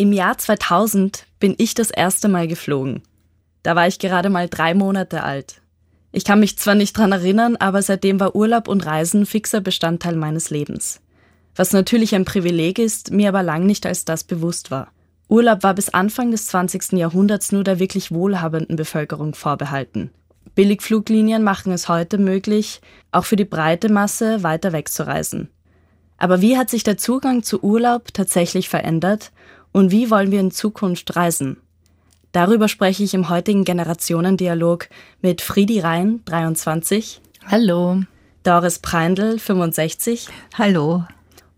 Im Jahr 2000 bin ich das erste Mal geflogen. Da war ich gerade mal drei Monate alt. Ich kann mich zwar nicht dran erinnern, aber seitdem war Urlaub und Reisen fixer Bestandteil meines Lebens. Was natürlich ein Privileg ist, mir aber lang nicht als das bewusst war. Urlaub war bis Anfang des 20. Jahrhunderts nur der wirklich wohlhabenden Bevölkerung vorbehalten. Billigfluglinien machen es heute möglich, auch für die breite Masse weiter wegzureisen. Aber wie hat sich der Zugang zu Urlaub tatsächlich verändert und wie wollen wir in Zukunft reisen? Darüber spreche ich im heutigen Generationendialog mit Friedi Rhein, 23. Hallo. Doris Preindl, 65. Hallo.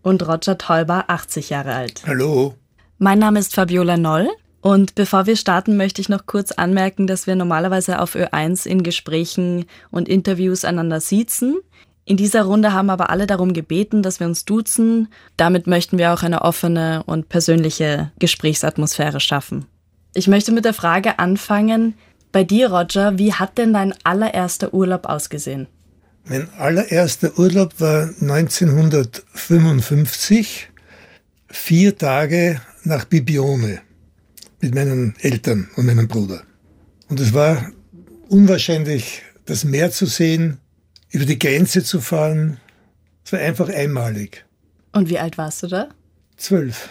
Und Roger Teuber, 80 Jahre alt. Hallo. Mein Name ist Fabiola Noll. Und bevor wir starten, möchte ich noch kurz anmerken, dass wir normalerweise auf Ö1 in Gesprächen und Interviews einander siezen. In dieser Runde haben aber alle darum gebeten, dass wir uns duzen. Damit möchten wir auch eine offene und persönliche Gesprächsatmosphäre schaffen. Ich möchte mit der Frage anfangen, bei dir, Roger, wie hat denn dein allererster Urlaub ausgesehen? Mein allererster Urlaub war 1955, vier Tage nach Bibione mit meinen Eltern und meinem Bruder. Und es war unwahrscheinlich, das Meer zu sehen, über die Grenze zu fahren. Es war einfach einmalig. Und wie alt warst du da? Zwölf.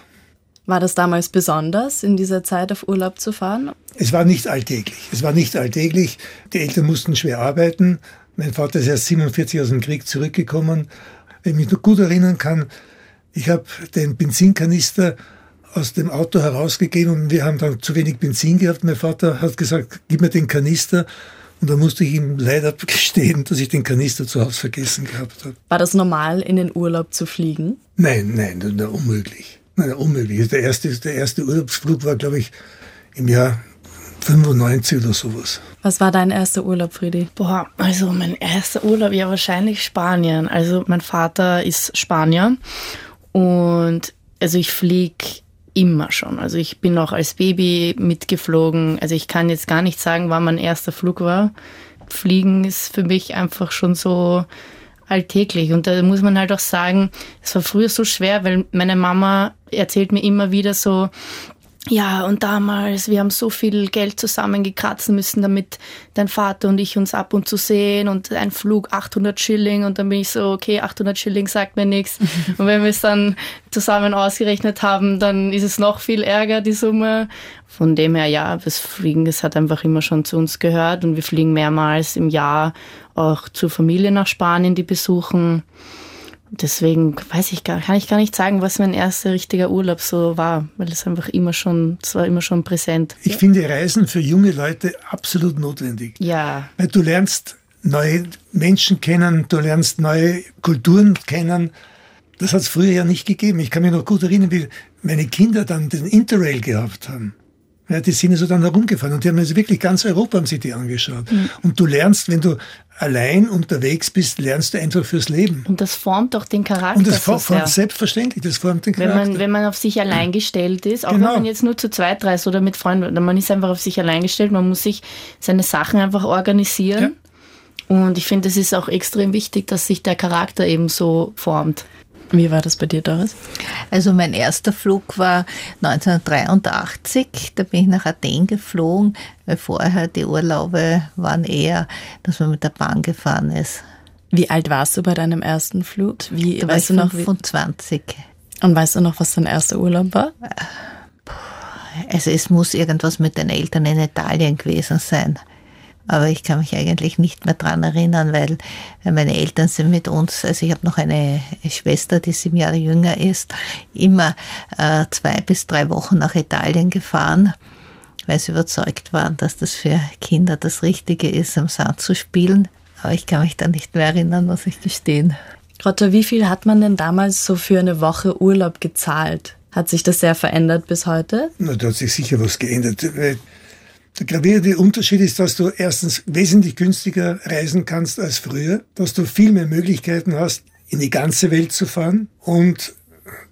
War das damals besonders, in dieser Zeit auf Urlaub zu fahren? Es war nicht alltäglich. Es war nicht alltäglich. Die Eltern mussten schwer arbeiten. Mein Vater ist erst 47 aus dem Krieg zurückgekommen. Wenn ich mich noch gut erinnern kann, ich habe den Benzinkanister aus dem Auto herausgegeben und wir haben dann zu wenig Benzin gehabt. Mein Vater hat gesagt, gib mir den Kanister. Und da musste ich ihm leider gestehen, dass ich den Kanister zu Hause vergessen gehabt habe. War das normal, in den Urlaub zu fliegen? Nein, nein, unmöglich. Nein, unmöglich. Der erste, der erste Urlaubsflug war, glaube ich, im Jahr 95 oder sowas. Was war dein erster Urlaub, Friedi? Boah, also mein erster Urlaub, ja wahrscheinlich Spanien. Also mein Vater ist Spanier und also ich fliege immer schon. Also ich bin auch als Baby mitgeflogen. Also ich kann jetzt gar nicht sagen, wann mein erster Flug war. Fliegen ist für mich einfach schon so alltäglich. Und da muss man halt auch sagen, es war früher so schwer, weil meine Mama erzählt mir immer wieder so, ja, und damals, wir haben so viel Geld zusammengekratzen müssen, damit dein Vater und ich uns ab und zu sehen und ein Flug 800 Schilling und dann bin ich so, okay, 800 Schilling sagt mir nichts. und wenn wir es dann zusammen ausgerechnet haben, dann ist es noch viel ärger, die Summe. Von dem her, ja, das Fliegen, das hat einfach immer schon zu uns gehört und wir fliegen mehrmals im Jahr auch zur Familie nach Spanien, die besuchen. Deswegen weiß ich gar, kann ich gar nicht sagen, was mein erster richtiger Urlaub so war, weil es einfach immer schon, es war immer schon präsent. Ich finde Reisen für junge Leute absolut notwendig. Ja. Weil du lernst neue Menschen kennen, du lernst neue Kulturen kennen. Das hat es früher ja nicht gegeben. Ich kann mich noch gut erinnern, wie meine Kinder dann den Interrail gehabt haben. Ja, die sind so dann herumgefahren und die haben also wirklich ganz Europa haben sich die angeschaut. Mhm. Und du lernst, wenn du allein unterwegs bist, lernst du einfach fürs Leben. Und das formt auch den Charakter. Und das formt so selbstverständlich, das formt den Charakter. Wenn man, wenn man auf sich allein gestellt ist, auch genau. wenn man jetzt nur zu zweit reist oder mit Freunden, man ist einfach auf sich allein gestellt, man muss sich seine Sachen einfach organisieren. Ja. Und ich finde, es ist auch extrem wichtig, dass sich der Charakter eben so formt. Wie war das bei dir, Doris? Also mein erster Flug war 1983. Da bin ich nach Athen geflogen, weil vorher die Urlaube waren eher, dass man mit der Bahn gefahren ist. Wie alt warst du bei deinem ersten Flug? Wie, da war weißt ich du noch, 25. Und weißt du noch, was dein erster Urlaub war? Also es muss irgendwas mit den Eltern in Italien gewesen sein. Aber ich kann mich eigentlich nicht mehr dran erinnern, weil meine Eltern sind mit uns, also ich habe noch eine Schwester, die sieben Jahre jünger ist, immer äh, zwei bis drei Wochen nach Italien gefahren, weil sie überzeugt waren, dass das für Kinder das Richtige ist, am Sand zu spielen. Aber ich kann mich da nicht mehr erinnern, muss ich gestehen. Grotte, wie viel hat man denn damals so für eine Woche Urlaub gezahlt? Hat sich das sehr verändert bis heute? Na, da hat sich sicher was geändert. Der gravierende Unterschied ist, dass du erstens wesentlich günstiger reisen kannst als früher, dass du viel mehr Möglichkeiten hast, in die ganze Welt zu fahren und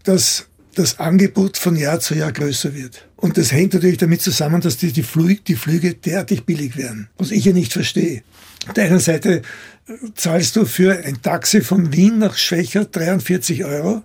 dass das Angebot von Jahr zu Jahr größer wird. Und das hängt natürlich damit zusammen, dass die, die, Flüge, die Flüge derartig billig werden, was ich ja nicht verstehe. Auf der einen Seite zahlst du für ein Taxi von Wien nach Schwächer 43 Euro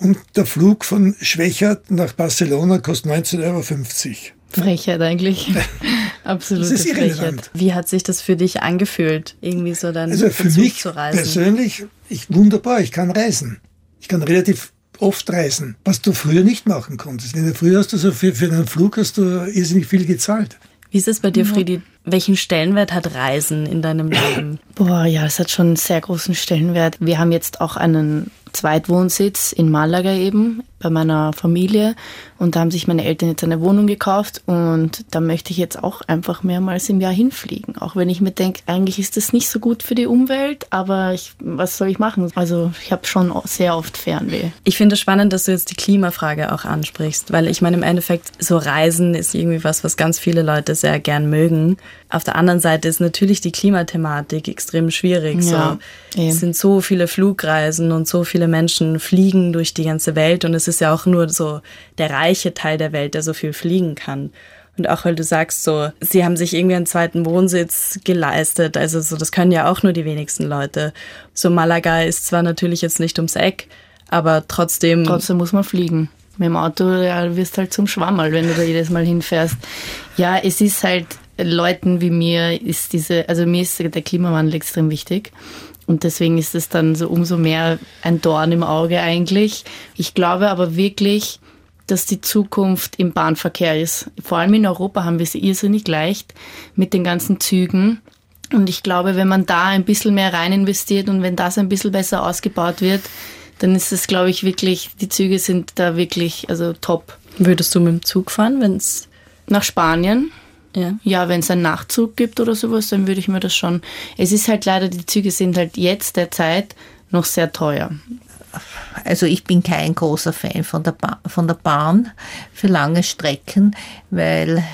Und der Flug von Schwächert nach Barcelona kostet 19,50 Euro. Frechheit eigentlich. Absolute Das ist Frechheit. irrelevant. Wie hat sich das für dich angefühlt, irgendwie so dann Also für mich zu reisen? persönlich, ich, wunderbar, ich kann reisen. Ich kann relativ oft reisen, was du früher nicht machen konntest. Wenn du früher hast du so für, für einen Flug hast du irrsinnig viel gezahlt. Wie ist es bei dir, Friedi? Welchen Stellenwert hat Reisen in deinem Leben? Boah, ja, es hat schon einen sehr großen Stellenwert. Wir haben jetzt auch einen Zweitwohnsitz in Malaga eben bei meiner Familie und da haben sich meine Eltern jetzt eine Wohnung gekauft und da möchte ich jetzt auch einfach mehrmals im Jahr hinfliegen. Auch wenn ich mir denke, eigentlich ist das nicht so gut für die Umwelt, aber ich, was soll ich machen? Also ich habe schon sehr oft Fernweh. Ich finde es spannend, dass du jetzt die Klimafrage auch ansprichst, weil ich meine, im Endeffekt, so Reisen ist irgendwie was, was ganz viele Leute sehr gern mögen. Auf der anderen Seite ist natürlich die Klimathematik extrem schwierig. Ja, so, es sind so viele Flugreisen und so viele Menschen fliegen durch die ganze Welt und es ist ja auch nur so der reiche Teil der Welt, der so viel fliegen kann. Und auch weil du sagst, so, sie haben sich irgendwie einen zweiten Wohnsitz geleistet. Also so, das können ja auch nur die wenigsten Leute. So Malaga ist zwar natürlich jetzt nicht ums Eck, aber trotzdem. Trotzdem muss man fliegen. Mit dem Auto ja, wirst halt zum Schwammerl, wenn du da jedes Mal hinfährst. Ja, es ist halt Leuten wie mir ist diese, also mir ist der Klimawandel extrem wichtig. Und deswegen ist es dann so umso mehr ein Dorn im Auge eigentlich. Ich glaube aber wirklich, dass die Zukunft im Bahnverkehr ist. Vor allem in Europa haben wir es irrsinnig leicht mit den ganzen Zügen. Und ich glaube, wenn man da ein bisschen mehr rein investiert und wenn das ein bisschen besser ausgebaut wird, dann ist es, glaube ich, wirklich, die Züge sind da wirklich, also top. Würdest du mit dem Zug fahren, wenn es. Nach Spanien, Ja. ja, wenn es einen Nachtzug gibt oder sowas, dann würde ich mir das schon. Es ist halt leider, die Züge sind halt jetzt der Zeit noch sehr teuer. Also ich bin kein großer Fan von der, ba von der Bahn für lange Strecken, weil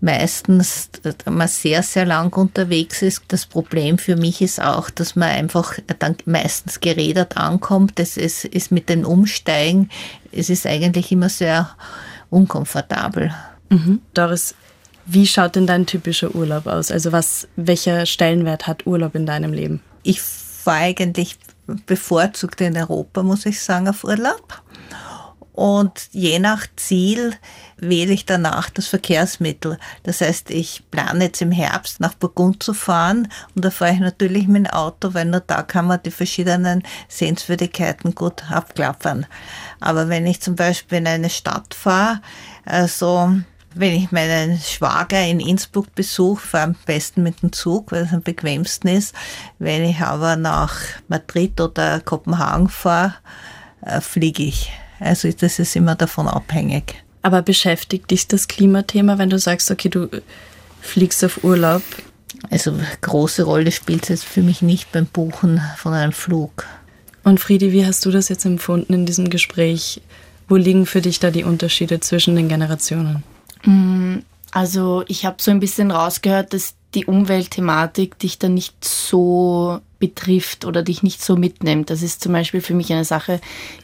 meistens man sehr, sehr lang unterwegs ist. Das Problem für mich ist auch, dass man einfach dann meistens gerädert ankommt. Das ist, ist mit den Umsteigen, es ist eigentlich immer sehr unkomfortabel. Mhm. Doris, wie schaut denn dein typischer Urlaub aus? Also was, welcher Stellenwert hat Urlaub in deinem Leben? Ich fahre eigentlich bevorzugt in Europa, muss ich sagen, auf Urlaub. Und je nach Ziel wähle ich danach das Verkehrsmittel. Das heißt, ich plane jetzt im Herbst nach Burgund zu fahren und da fahre ich natürlich mit dem Auto, weil nur da kann man die verschiedenen Sehenswürdigkeiten gut abklappern. Aber wenn ich zum Beispiel in eine Stadt fahre, also wenn ich meinen Schwager in Innsbruck besuche, fahre am besten mit dem Zug, weil es am bequemsten ist. Wenn ich aber nach Madrid oder Kopenhagen fahre, äh, fliege ich. Also das ist immer davon abhängig. Aber beschäftigt dich das Klimathema, wenn du sagst, okay, du fliegst auf Urlaub? Also große Rolle spielt es jetzt für mich nicht beim Buchen von einem Flug. Und Friedi, wie hast du das jetzt empfunden in diesem Gespräch? Wo liegen für dich da die Unterschiede zwischen den Generationen? Also ich habe so ein bisschen rausgehört, dass die Umweltthematik dich dann nicht so betrifft oder dich nicht so mitnimmt. Das ist zum Beispiel für mich eine Sache,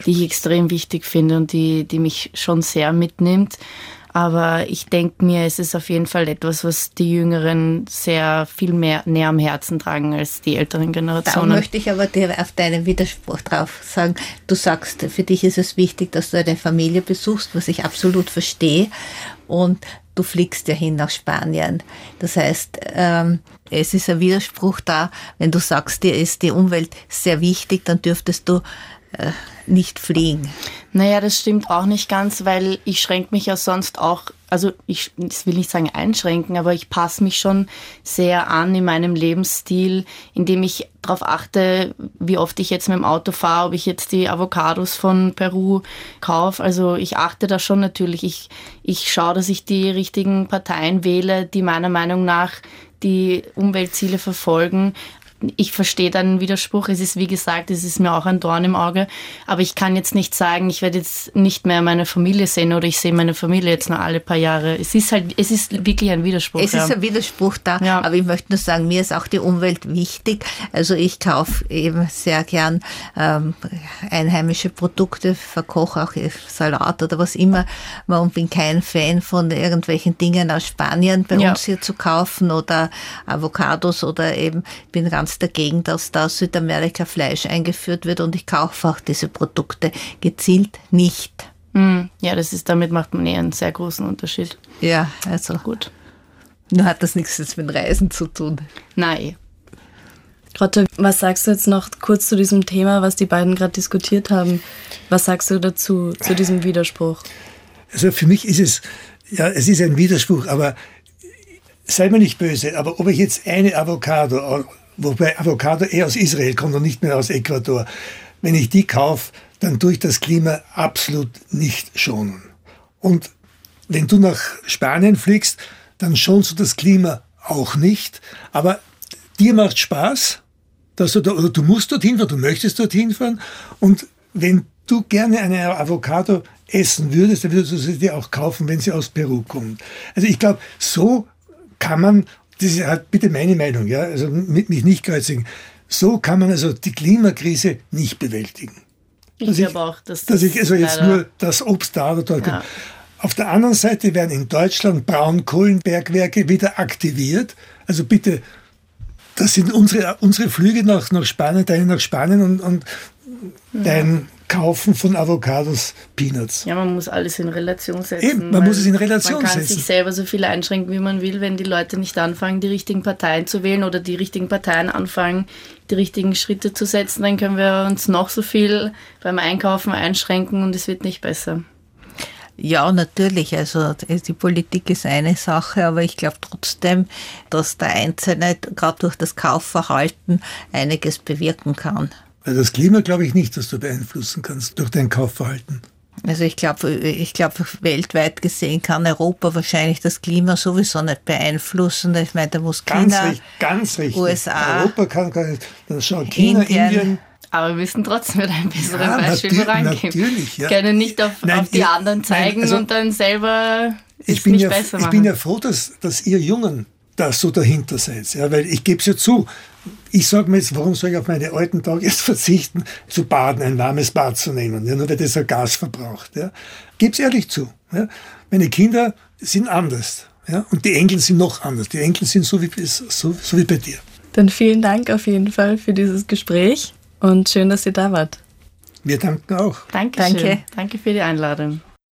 die ich extrem wichtig finde und die, die mich schon sehr mitnimmt. Aber ich denke mir, es ist auf jeden Fall etwas, was die Jüngeren sehr viel mehr näher am Herzen tragen als die älteren Da Generationen. möchte ich aber dir auf deinen Widerspruch drauf sagen. Du sagst, für dich ist es wichtig, dass du eine Familie besuchst, was ich absolut verstehe. Und du fliegst ja hin nach Spanien. Das heißt, ähm, es ist ein Widerspruch da, wenn du sagst, dir ist die Umwelt sehr wichtig, dann dürftest du äh, nicht fliegen. Naja, das stimmt auch nicht ganz, weil ich schränke mich ja sonst auch, also ich das will nicht sagen einschränken, aber ich passe mich schon sehr an in meinem Lebensstil, indem ich darauf achte, wie oft ich jetzt mit dem Auto fahre, ob ich jetzt die Avocados von Peru kaufe. Also ich achte da schon natürlich. Ich, ich schaue, dass ich die richtigen Parteien wähle, die meiner Meinung nach die Umweltziele verfolgen. Ich verstehe deinen Widerspruch. Es ist, wie gesagt, es ist mir auch ein Dorn im Auge. Aber ich kann jetzt nicht sagen, ich werde jetzt nicht mehr meine Familie sehen oder ich sehe meine Familie jetzt nur alle paar Jahre. Es ist halt, es ist wirklich ein Widerspruch. Es ja. ist ein Widerspruch da, Ja. aber ich möchte nur sagen, mir ist auch die Umwelt wichtig. Also ich kaufe eben sehr gern ähm, einheimische Produkte, verkoche auch Salat oder was immer und bin kein Fan von irgendwelchen Dingen aus Spanien bei Ja. uns hier zu kaufen oder Avocados oder eben bin ganz nichts dagegen, dass da aus Südamerika Fleisch eingeführt wird und ich kaufe auch diese Produkte gezielt nicht. Hm, ja, das ist, damit macht man eh einen sehr großen Unterschied. Ja, also gut. Nur hat das nichts jetzt mit Reisen zu tun. Nein. Grotte, was sagst du jetzt noch kurz zu diesem Thema, was die beiden gerade diskutiert haben? Was sagst du dazu, zu diesem Widerspruch? Also für mich ist es, ja, es ist ein Widerspruch, aber sei mir nicht böse, aber ob ich jetzt eine Avocado, wobei Avocado eher aus Israel kommt und nicht mehr aus Ecuador, wenn ich die kaufe, dann tue ich das Klima absolut nicht schonen. Und wenn du nach Spanien fliegst, dann schonst du das Klima auch nicht. Aber dir macht Spaß, dass du da, oder du musst dorthin fahren, du möchtest dorthin fahren. Und wenn du gerne eine Avocado essen würdest, dann würdest du sie dir auch kaufen, wenn sie aus Peru kommt. Also ich glaube, so kann man, das ist halt bitte meine Meinung, ja, also mit mich nicht kreuzigen, so kann man also die Klimakrise nicht bewältigen. Ich glaube auch, dass, dass ich also jetzt nur das Obst da oder dort. Ja. Auf der anderen Seite werden in Deutschland Braunkohlenbergwerke wieder aktiviert. Also bitte, das sind unsere, unsere Flüge nach, nach Spanien, deine nach Spanien und, und dein Kaufen von Avocados, Peanuts. Ja, man muss alles in Relation setzen. Eben, man muss es in Relation setzen. Man kann setzen. sich selber so viel einschränken, wie man will, wenn die Leute nicht anfangen, die richtigen Parteien zu wählen oder die richtigen Parteien anfangen, die richtigen Schritte zu setzen, dann können wir uns noch so viel beim Einkaufen einschränken und es wird nicht besser. Ja, natürlich. Also die Politik ist eine Sache, aber ich glaube trotzdem, dass der Einzelne gerade durch das Kaufverhalten einiges bewirken kann. Weil das Klima glaube ich nicht, dass du beeinflussen kannst durch dein Kaufverhalten. Also ich glaube, ich glaube, weltweit gesehen kann Europa wahrscheinlich das Klima sowieso nicht beeinflussen. Ich meine, da muss China, ganz richtig, ganz richtig. USA, Europa kann gar nicht. Dann schauen China, Indien, Indien aber wir müssen trotzdem mit einem besseren ja, Beispiel vorangehen. Natürlich, ja. Können nicht auf, nein, auf die ihr, anderen zeigen nein, also und dann selber es nicht ja, besser machen. Ich bin ja froh, dass, dass ihr Jungen da so dahinter seid. Ja, weil ich gebe es ja zu, ich sage mir jetzt, warum soll ich auf meine alten Tage jetzt verzichten, zu baden, ein warmes Bad zu nehmen, ja, nur weil das ein Gas verbraucht. Ja. Gib's ehrlich zu. Ja. Meine Kinder sind anders. Ja, und die Enkel sind noch anders. Die Enkel sind so wie, so, so wie bei dir. Dann vielen Dank auf jeden Fall für dieses Gespräch und schön, dass ihr da wart. Wir danken auch. Dankeschön. Danke. Danke für die Einladung.